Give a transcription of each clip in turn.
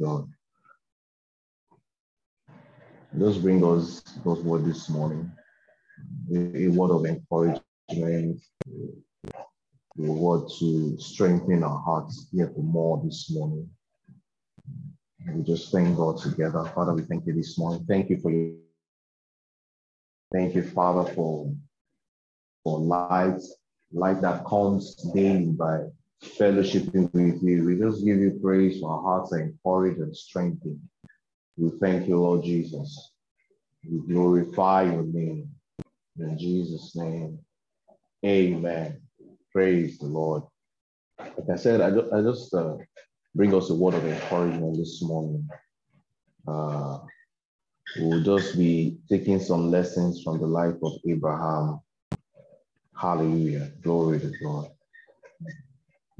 God. Just bring us God's word this morning. A, a word of encouragement, a word to strengthen our hearts for more this morning. We just thank God together. Father, we thank you this morning. Thank you for your thank you, Father, for for light, light that comes daily by fellowshipping with you. We just give you praise for our hearts are encouraged and strengthened. We thank you, Lord Jesus. We glorify your name. In Jesus' name, amen. Praise the Lord. Like I said, I, just, I just uh, bring us a word of encouragement this morning. Uh, we'll just be taking some lessons from the life of Abraham. Hallelujah. Glory to God.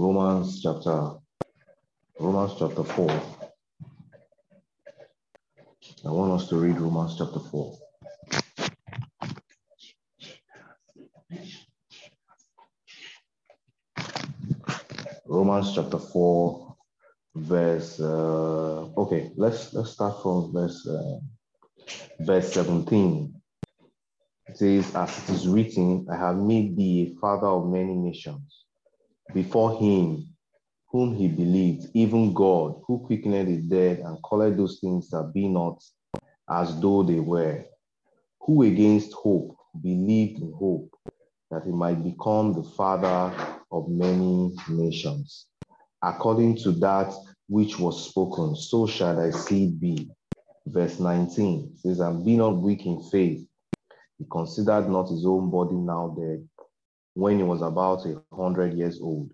Romans chapter Romans chapter 4. I want us to read Romans chapter 4. Romans chapter 4, verse uh, okay, let's let's start from verse uh, verse 17. It says, As it is written, I have made thee a father of many nations before him whom he believed, even God, who quickened the dead and called those things that be not as though they were, who against hope believed in hope that he might become the father of many nations. According to that which was spoken, so shall thy seed be. Verse 19 says, And be not weak in faith. He considered not his own body now dead, when he was about a hundred years old,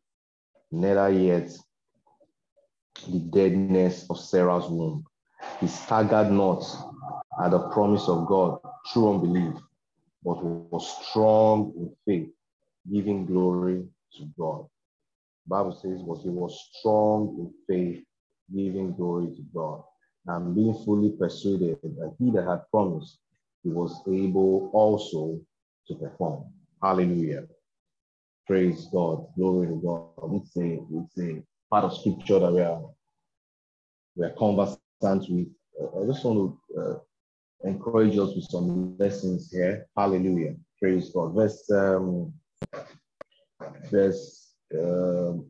neither yet the deadness of Sarah's womb. He staggered not at the promise of God through unbelief, but was strong in faith, giving glory to God. The Bible says, "But he was strong in faith, giving glory to God, and being fully persuaded that he that had promised, he was able also to perform." Hallelujah. Praise God. Glory to God. It's a, it's a part of scripture that we are, we are conversant with. I just want to uh, encourage us with some lessons here. Hallelujah. Praise God. Verse um, verse um,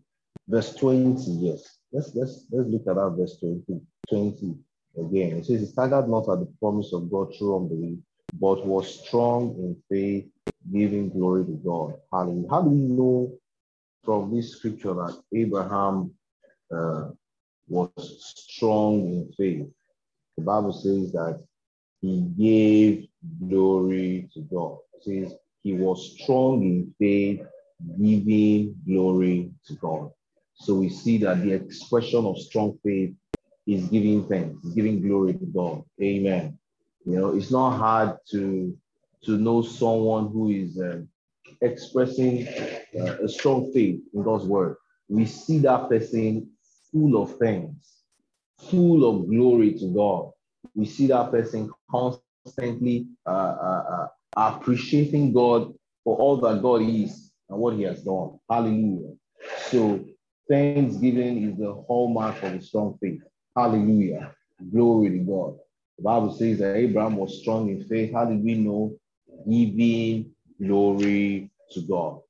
verse 20, yes. Let's let's let's look at that verse 20, 20 again. It says, He staggered not at the promise of God through unbelief, but was strong in faith, giving glory to God. How do we know from this scripture that Abraham uh, was strong in faith? The Bible says that he gave glory to God. It says he was strong in faith, giving glory to God. So we see that the expression of strong faith is giving thanks, giving glory to God. Amen. You know, it's not hard to to know someone who is uh, expressing uh, a strong faith in God's word. We see that person full of things, full of glory to God. We see that person constantly uh, uh, uh, appreciating God for all that God is and what He has done. Hallelujah. So, thanksgiving is the hallmark of a strong faith. Hallelujah. Glory to God. The Bible says that Abraham was strong in faith. How did we know? Giving glory to God.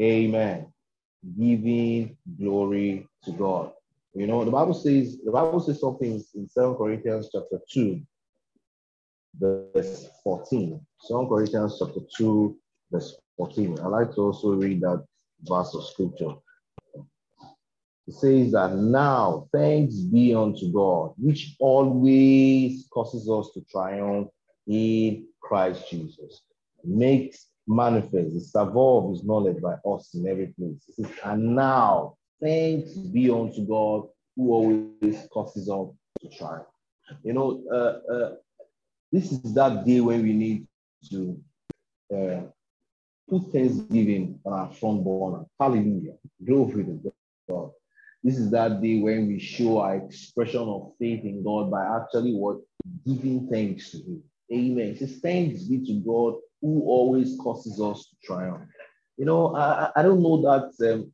Amen. Giving glory to God. You know, the Bible says, the Bible says something in 7 Corinthians chapter 2, verse 14. 2 Corinthians chapter 2, verse 14. I like to also read that verse of scripture. It says that now thanks be unto God, which always causes us to triumph in Christ Jesus. Makes manifest the savour of his knowledge by us in every place. Says, and now thanks be unto God who always causes us to triumph. You know, uh, uh, this is that day when we need to uh, put thanksgiving on our front burner. Hallelujah. Glory to God. This is that day when we show our expression of faith in God by actually what? Giving thanks to Him. Amen. It says, Thanks be to God who always causes us to triumph. You know, I, I don't know that um,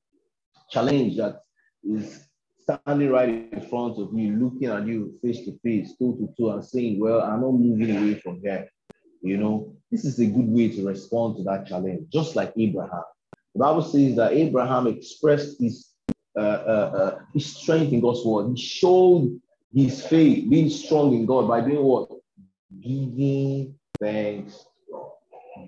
challenge that is standing right in front of you, looking at you face to face, two to two, and saying, Well, I'm not moving away from here. You know, this is a good way to respond to that challenge, just like Abraham. The Bible says that Abraham expressed his, uh, uh, uh, his strength in God's word. He showed his faith, being strong in God by doing what? Giving thanks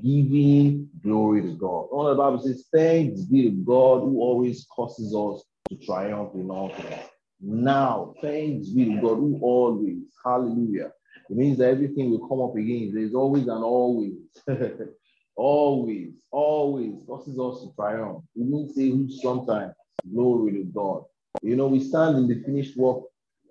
Giving glory to God. All the Bible says, Thanks be to God who always causes us to triumph in all things. Now, thanks be to God who always, hallelujah. It means that everything will come up again. There's always and always, always, always causes us to triumph. We means say who sometimes, glory to God. You know, we stand in the finished work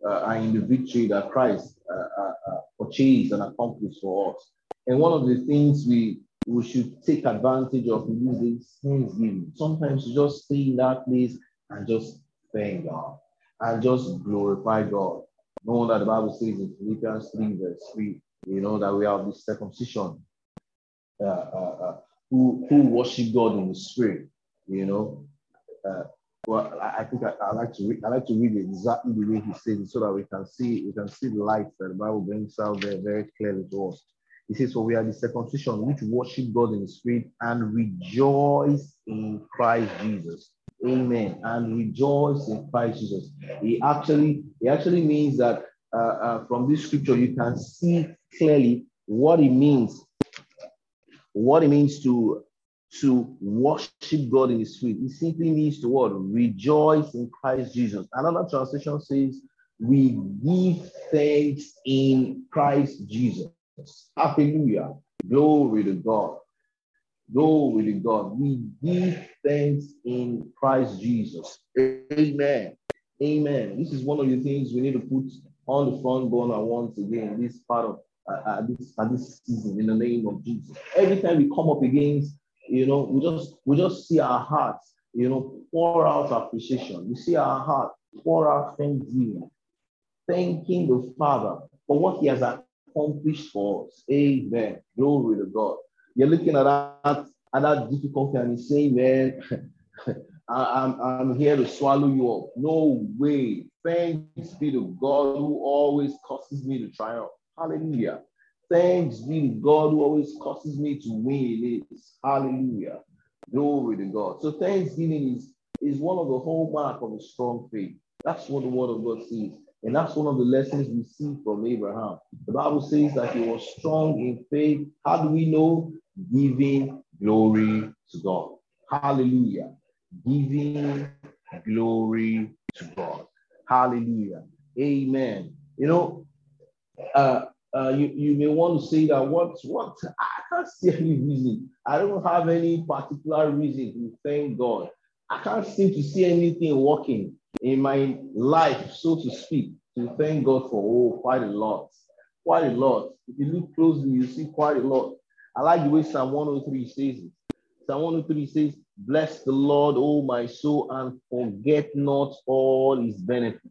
uh, and in the victory that Christ uh, uh, uh and accomplished for us. And one of the things we we should take advantage of these days thanksgiving. Sometimes you just stay in that place and just thank God and just glorify God. Knowing that the Bible says in Philippians 3, verse 3, you know, that we have this circumcision uh, uh, uh, who, who worship God in the spirit, you know. Uh, well, I, I think I, I, like to read. I like to read exactly the way he says it, so that we can see we can see the light that the Bible brings out there very clearly to us. He says, For we are the circumcision which worship God in the spirit and rejoice in Christ Jesus. Amen. And rejoice in Christ Jesus. He actually, he actually means that uh, uh, from this scripture, you can see clearly what it means. What it means to, to worship God in the spirit. It simply means to what? Rejoice in Christ Jesus. Another translation says, we give thanks in Christ Jesus. Hallelujah. Glory to God. Glory to God. We give thanks in Christ Jesus. Amen. Amen. This is one of the things we need to put on the front burner once again, this part of uh, uh, this, uh, this season in the name of Jesus. Every time we come up against, you know, we just we just see our hearts, you know, pour out appreciation. We see our heart pour out thanksgiving, thanking the Father for what He has accomplished for us. Amen. Glory to God. You're looking at that, at that difficulty and he's saying, man, I'm, I'm here to swallow you up. No way. Thanks be to God who always causes me to triumph. Hallelujah. Thanks be to God who always causes me to win it is. Hallelujah. Glory to God. So thanksgiving is, is one of the hallmark of a strong faith. That's what the word of God says. And that's one of the lessons we see from Abraham. The Bible says that he was strong in faith. How do we know? Giving glory to God. Hallelujah. Giving glory to God. Hallelujah. Amen. You know, uh, uh, you, you may want to say that what what I can't see any reason. I don't have any particular reason to thank God. I can't seem to see anything working in my life, so to speak, to thank God for oh, quite a lot. Quite a lot. If you look closely, you see quite a lot. I like the way Psalm 103 says it. Psalm 103 says, Bless the Lord, O my soul, and forget not all his benefits.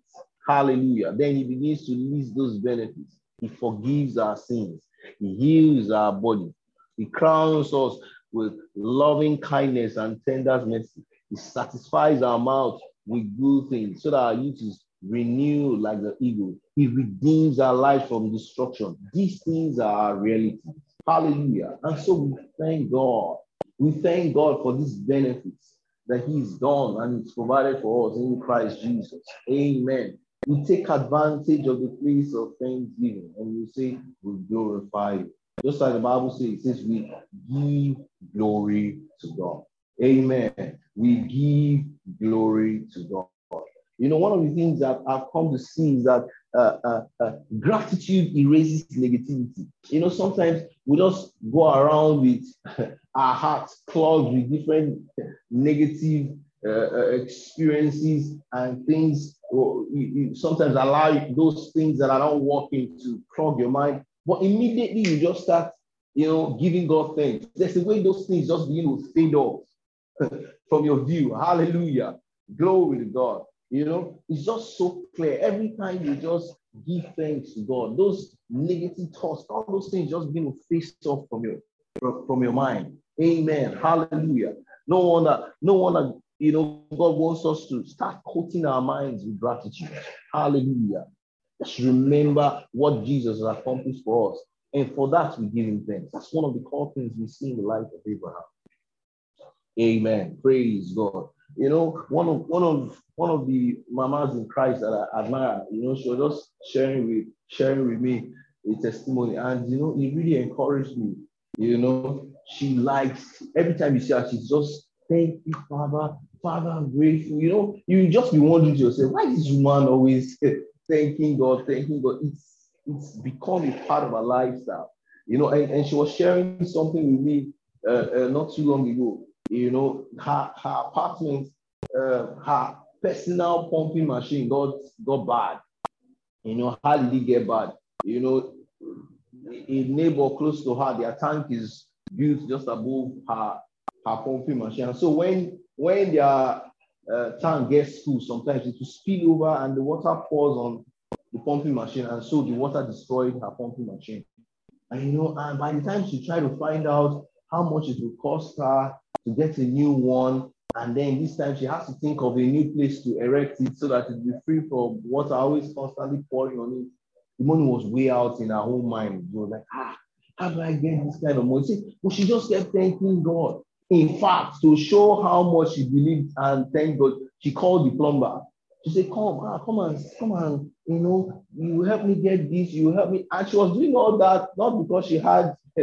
Hallelujah. Then he begins to list those benefits. He forgives our sins, he heals our body, he crowns us with loving kindness and tender mercy. He satisfies our mouth with good things so that our youth is renewed like the eagle. He redeems our life from destruction. These things are our reality. Hallelujah. And so we thank God. We thank God for these benefits that He's done and He's provided for us in Christ Jesus. Amen. We take advantage of the place of thanksgiving and we say, We glorify you. Just like the Bible says, it says, We give glory to God. Amen. We give glory to God. You know, one of the things that I've come to see is that uh, uh, uh, gratitude erases negativity. You know, sometimes we just go around with our hearts clogged with different negative uh, uh, experiences and things. You, you sometimes allow those things that are not working to clog your mind, but immediately you just start, you know, giving God thanks. There's a way those things just begin to fade off from your view. Hallelujah. Glory to God. You know, it's just so clear. Every time you just give thanks to God, those negative thoughts, all those things just begin to face off from your from, from your mind. Amen. Hallelujah. No wonder, no wonder you know, God wants us to start coating our minds with gratitude. Hallelujah. Just remember what Jesus has accomplished for us. And for that, we give him thanks. That's one of the core things we see in the life of Abraham. Amen. Praise God. You know, one of one of one of the mamas in Christ that I admire, you know, she was just sharing with sharing with me a testimony, and you know, it really encouraged me. You know, she likes every time you see her, she's just thank you, Father. Father, I'm grateful. You know, you just be wondering to yourself, why is this woman always thanking God, thanking God? It's it's become a part of her lifestyle. You know, and, and she was sharing something with me uh, uh, not too long ago. You know, her, her apartment, uh, her personal pumping machine got got bad. You know, how did it get bad? You know, a neighbor close to her, their tank is built just above her her pumping machine. And so when when their uh, tank gets full, sometimes it will spill over and the water pours on the pumping machine, and so the water destroyed her pumping machine. And you know, and by the time she tried to find out how much it would cost her to get a new one, and then this time she has to think of a new place to erect it so that it be free from water always constantly pouring on it. The money was way out in her own mind. She was like, ah, how do I get this kind of money? See, well, she just kept thanking God. In fact, to show how much she believed and thank God, she called the plumber. She said, Come, ah, come and come and you know, you help me get this, you help me. And she was doing all that not because she had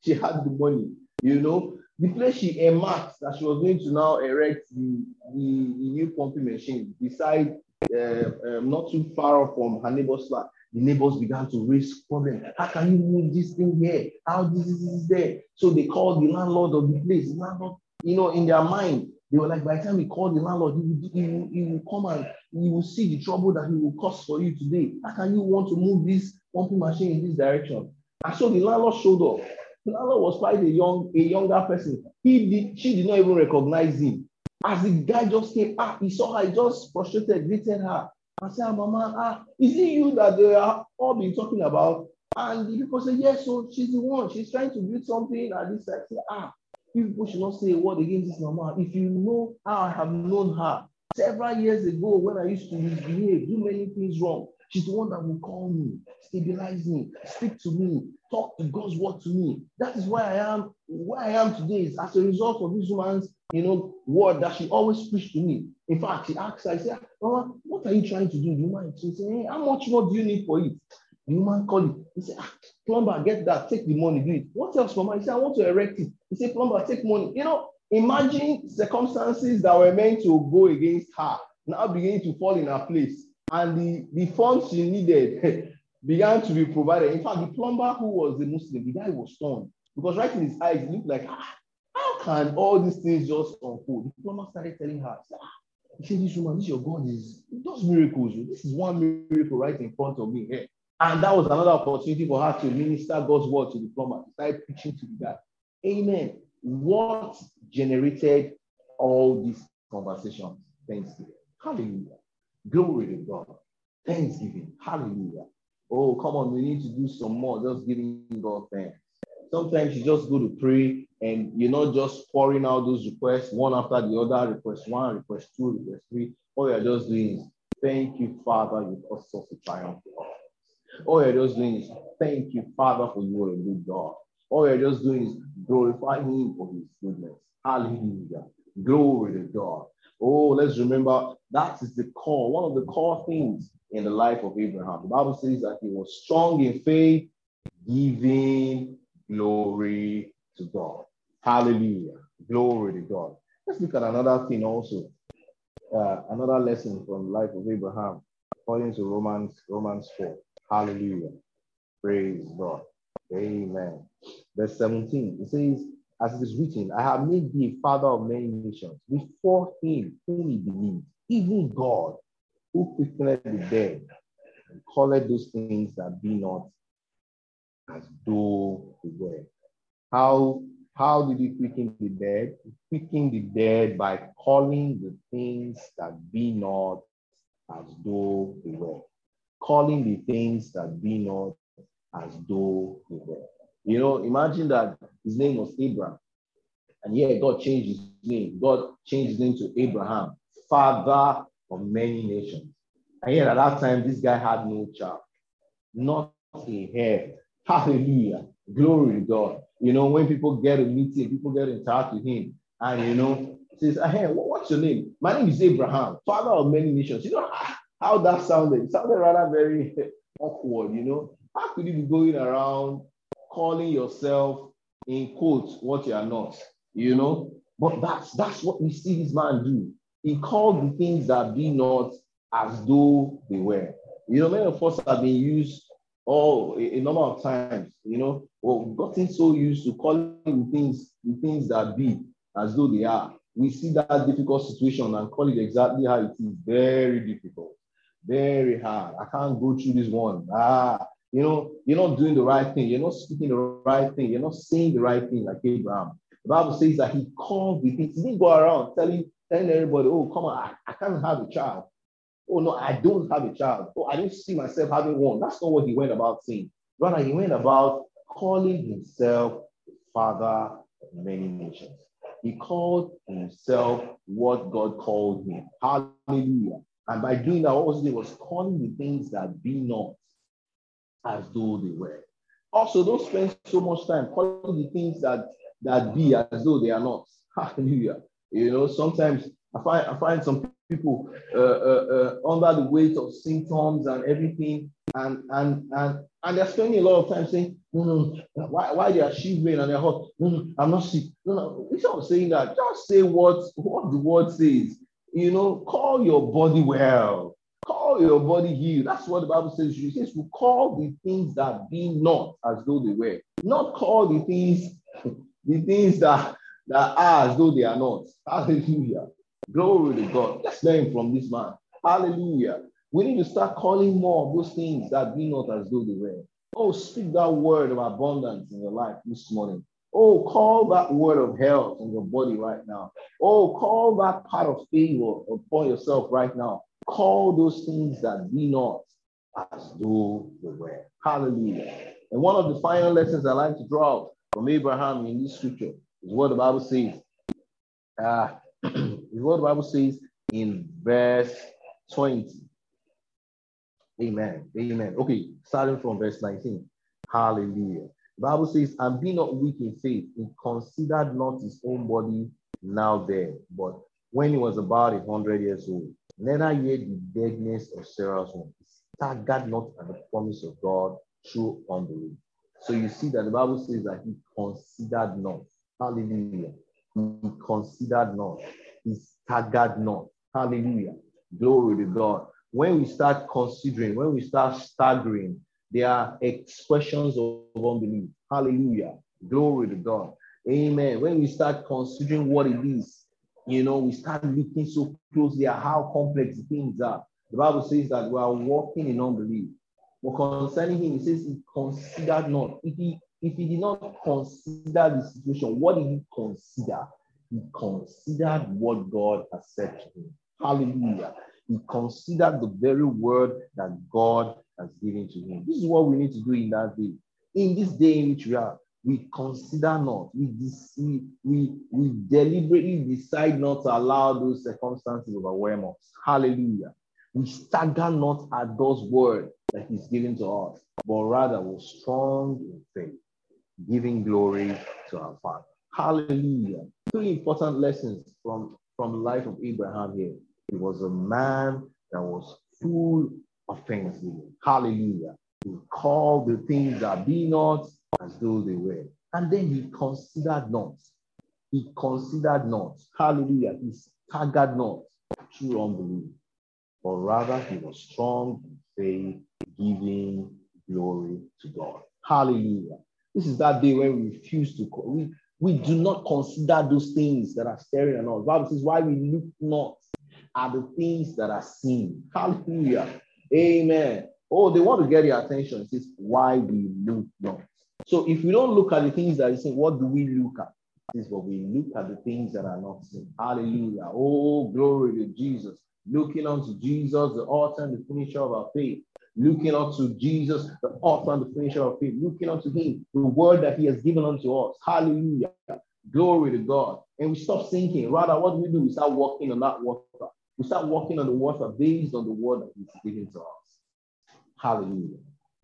she had the money, you know. The place she earmarked that she was going to now erect the, the, the new pumping machine beside uh, um, not too far off from her neighbor's flat the neighbors began to raise problems. How can you move this thing here? How this is there? So they called the landlord of the place. The landlord, you know, in their mind, they were like, by the time we call the landlord, he will, he, will, he will come and he will see the trouble that he will cause for you today. How can you want to move this pumping machine in this direction? And so the landlord showed up. Landlord was quite a young, a younger person. He did, she did not even recognize him. As the guy just came, ah, he saw her, he just frustrated, greeted her. I said, ah, Mama, ah, is it you that they are all been talking about? And the people say, Yes, so she's the one. She's trying to build something. And this I say, Ah, people should not say a word against this mama. If you know how I have known her several years ago when I used to misbehave, do many things wrong, she's the one that will call me, stabilize me, speak to me, talk to God's word to me. That is why I am where I am today is as a result of this woman's, you know, word that she always preached to me. In fact, she asked, I said, Mama, what are you trying to do? Do you mind? She said, hey, how much more do you need for it? The woman called it. He said, ah, plumber, get that, take the money, do it. What else, Mama? He said, I want to erect it. He said, plumber, take money. You know, imagine circumstances that were meant to go against her now beginning to fall in her place. And the, the funds she needed began to be provided. In fact, the plumber who was a Muslim, the guy was stunned because right in his eyes, it looked like, ah, how can all these things just unfold? The plumber started telling her, he said, This woman, this your God is does miracles. This is one miracle right in front of me here. And that was another opportunity for her to minister God's word to the plumber, start preaching to the guy. Amen. What generated all these conversations? Thanks Thanksgiving. Hallelujah. Glory to God. Thanksgiving. Hallelujah. Oh, come on, we need to do some more, just giving God thanks. Sometimes you just go to pray and you're not just pouring out those requests one after the other, request one, request two, request three. All you're just doing is, thank you, Father, you caused us to triumph. All you're just doing is, thank you, Father, for you are a good God. All you're just doing is glorify Him for His goodness. Hallelujah. Glory to God. Oh, let's remember that is the core, one of the core things in the life of Abraham. The Bible says that he was strong in faith, giving glory to God. Hallelujah. Glory to God. Let's look at another thing also. Uh, another lesson from the life of Abraham, according to Romans, Romans 4. Hallelujah. Praise God. Amen. Verse 17, it says, as it is written, I have made thee father of many nations before him whom he believed, even God, who quickened the dead and called those things that be not as though they were. How, how did he quicken the dead? He quickened the dead by calling the things that be not as though they were. Calling the things that be not as though they were. You know, imagine that his name was Abram. And yeah, God changed his name. God changed his name to Abraham, father of many nations. And yet at that time, this guy had no child, not a hair. Hallelujah. Glory to God. You know, when people get a meeting, people get in touch with him, and you know, says, Hey, what's your name? My name is Abraham, father of many nations. You know how that sounded? It sounded rather very awkward, you know. How could you be going around calling yourself in quotes what you are not? You know, but that's that's what we see this man do. He called the things that be not as though they were. You know, many of us have been used all a, a number of times, you know, or gotten so used to calling things the things that be as though they are. We see that difficult situation and call it exactly how it is. Very difficult, very hard. I can't go through this one. Ah, you know, you're not doing the right thing. You're not speaking the right thing. You're not saying the right thing like Abraham. The Bible says that he called the things. He didn't go around telling, telling everybody, oh, come on, I, I can't have a child. Oh, no, I don't have a child. Oh, I don't see myself having one. That's not what he went about saying. Rather, he went about calling himself father of many nations. He called himself what God called him. Hallelujah. And by doing that, what was he was calling the things that be not as though they were. Also, don't spend so much time calling the things that that be as though they are not. Hallelujah. You know, sometimes I find I find some people uh, uh, uh, under the weight of symptoms and everything, and and and and they're spending a lot of time saying, no, no, why, why they are shivering and they're hot? No, I'm not sick. No, no, instead of saying that, just say what what the word says. You know, call your body well. Call your body healed. That's what the Bible says. It says to call the things that be not as though they were. Not call the things, the things that, that are as though they are not. Hallelujah. Glory to God. Let's learn from this man. Hallelujah. We need to start calling more of those things that be not as though they were. Oh, speak that word of abundance in your life this morning. Oh, call that word of health in your body right now. Oh, call that part of favor upon yourself right now. Call those things that be not as though they were. Hallelujah. And one of the final lessons I like to draw from Abraham in this scripture is what the Bible says. Uh, is what the Bible says in verse 20. Amen. Amen. Okay, starting from verse 19. Hallelujah. The Bible says, and be not weak in faith, he considered not his own body now there, but when he was about a hundred years old, neither yet the deadness of Sarah's womb, staggered not at the promise of God through unbelief. So you see that the Bible says that he considered not. Hallelujah. He considered not. He staggered not. Hallelujah. Glory to God. When we start considering, when we start staggering, there are expressions of unbelief. Hallelujah. Glory to God. Amen. When we start considering what it is, you know, we start looking so closely at how complex things are. The Bible says that we are walking in unbelief. But concerning him, he says he considered not. If he if he did not consider the situation, what did he consider? He considered what God has said to him. Hallelujah. He considered the very word that God has given to him. This is what we need to do in that day. In this day in which we are, we consider not, we, we, we, we deliberately decide not to allow those circumstances overwhelm us. Hallelujah. We stagger not at those words that He's given to us, but rather we're strong in faith, giving glory to our Father. Hallelujah. Three important lessons from, from life of Abraham here. He was a man that was full of thanksgiving. Hallelujah. He called the things that be not as though they were. And then he considered not. He considered not. Hallelujah. He staggered not through unbelief. But rather he was strong in faith, giving glory to God. Hallelujah. This is that day when we refuse to call. We, we do not consider those things that are staring at us. Bible says, why we look not at the things that are seen. Hallelujah. Amen. Oh, they want to get your attention. It says, why we look not. So if we don't look at the things that are seen, what do we look at? This is what we look at the things that are not seen. Hallelujah. Oh, glory to Jesus. Looking unto Jesus, the author and the finisher of our faith. Looking unto Jesus, the author and the finisher of faith. Looking unto him, the word that he has given unto us. Hallelujah. Glory to God. And we stop sinking. Rather, what do we do? We start walking on that water. We start walking on the water based on the word that He's giving to us. Hallelujah.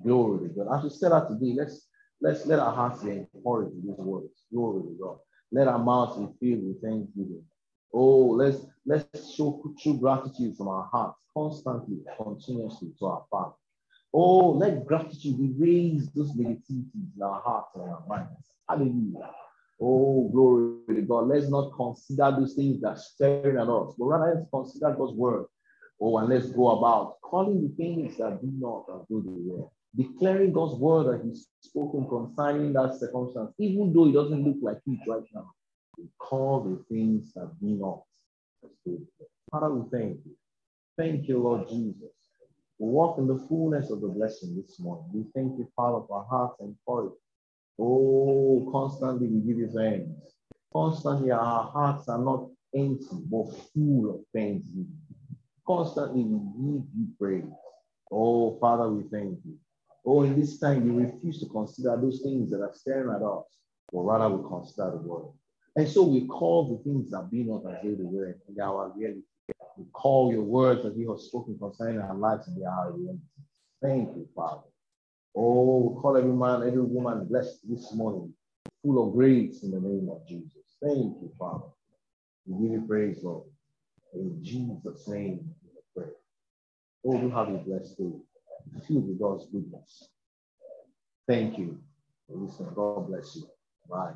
Glory to God. As we said that today, let's let's let our hearts be encouraged with these words. Glory to God. Let our mouths be filled with thanksgiving. Oh, let's let's show true gratitude from our hearts constantly, continuously to our Father. Oh, let gratitude erase those negativities in our hearts and our minds. Hallelujah. Oh, glory to God. Let's not consider those things that are staring at us, but rather let's consider God's word. Oh, and let's go about calling the things that do not as though they were. Declaring God's word that He's spoken concerning that circumstance, even though it doesn't look like it right now. We call the things that be not Father, we thank you. Thank you, Lord Jesus. We walk in the fullness of the blessing this morning. We thank you, Father, for our hearts and courage. Oh, constantly we give you thanks. Constantly our hearts are not empty, but full of thanksgiving. Constantly we give you praise. Oh, Father, we thank you. Oh, in this time, we refuse to consider those things that are staring at us, but rather we consider the world. And so we call the things that be not as they were in our reality. We call your words that you have spoken concerning our lives and they are reality. Thank you, Father. Oh, we call every man, every woman blessed this morning, full of grace in the name of Jesus. Thank you, Father. We give you praise, Lord. In Jesus' name, we pray. Oh, do have a blessed day, filled with God's goodness. Thank you for listening. God bless you. Bye.